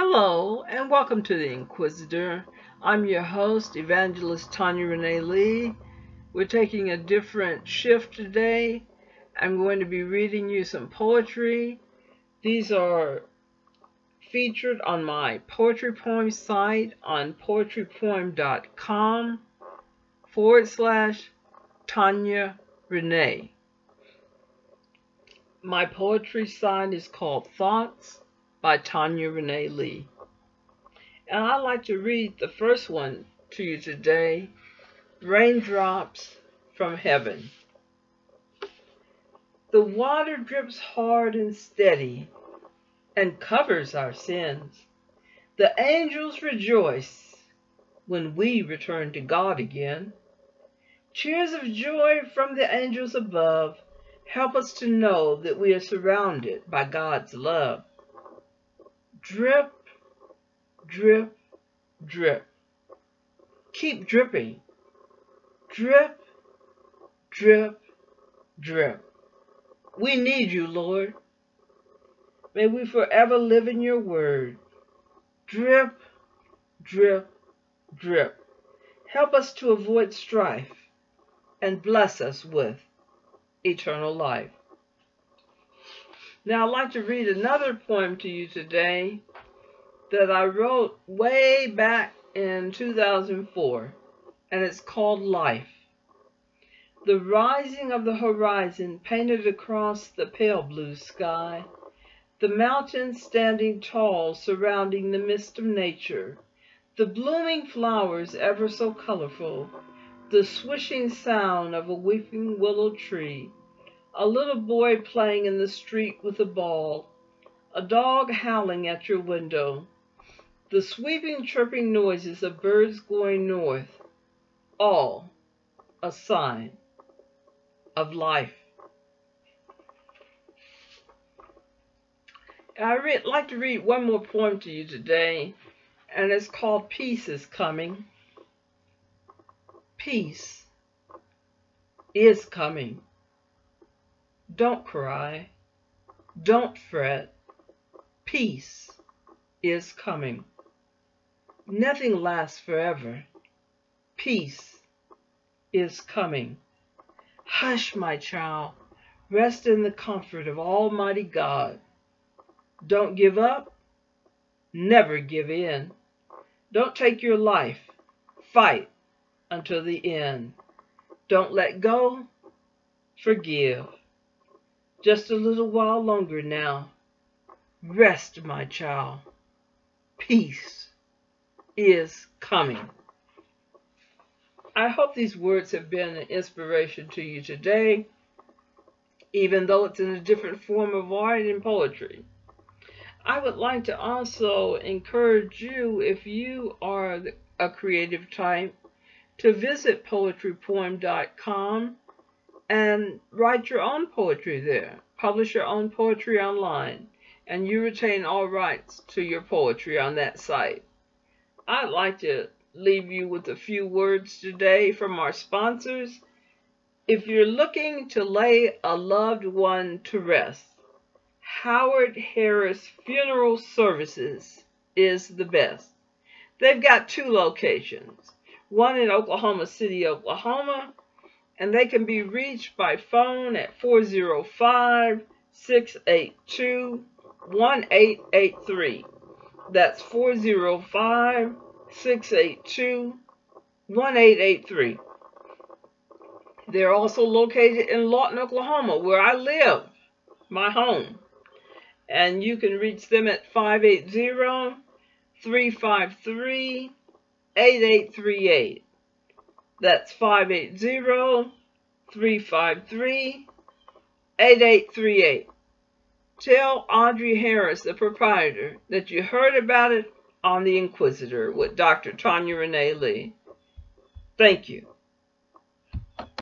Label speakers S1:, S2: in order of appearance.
S1: Hello, and welcome to the Inquisitor. I'm your host, Evangelist Tonia Renee Lee. We're taking a different shift today. I'm going to be reading you some poetry. These are featured on my poetry poem site on poetrypoem.com forward slash Tonia Renee. My poetry site is called Thoughts by Tonia Renee Lee. And I'd like to read the first one to you today Raindrops from Heaven. The water drips hard and steady and covers our sins. The angels rejoice when we return to God again. Cheers of joy from the angels above help us to know that we are surrounded by God's love. Drip, drip, drip. Keep dripping. Drip, drip, drip. We need you, Lord. May we forever live in your word. Drip, drip, drip. Help us to avoid strife and bless us with eternal life. Now, I'd like to read another poem to you today that I wrote way back in 2004, and it's called Life. The rising of the horizon painted across the pale blue sky, the mountains standing tall surrounding the mist of nature, the blooming flowers ever so colorful, the swishing sound of a weeping willow tree, a little boy playing in the street with a ball, a dog howling at your window, the sweeping, chirping noises of birds going north, all a sign of life. I'd like to read one more poem to you today, and it's called Peace is Coming. Peace is coming. Don't cry. Don't fret. Peace is coming. Nothing lasts forever. Peace is coming. Hush, my child. Rest in the comfort of Almighty God. Don't give up. Never give in. Don't take your life. Fight until the end. Don't let go. Forgive. Just a little while longer now. Rest, my child. Peace is coming. I hope these words have been an inspiration to you today, even though it's in a different form of art and poetry. I would like to also encourage you, if you are a creative type, to visit poetrypoem.com and write your own poetry there. Publish your own poetry online, and you retain all rights to your poetry on that site. I'd like to leave you with a few words today from our sponsors. If you're looking to lay a loved one to rest, Howard Harris Funeral Services is the best. They've got two locations one in Oklahoma City, Oklahoma, and they can be reached by phone at 405 682 1883. That's 405 682 1883. They're also located in Lawton, Oklahoma, where I live, my home. And you can reach them at 580 353 8838. That's 580 353 8838. Tell Audrey Harris, the proprietor, that you heard about it on The Inquisitor with Dr. Tonia Renee Lee. Thank you.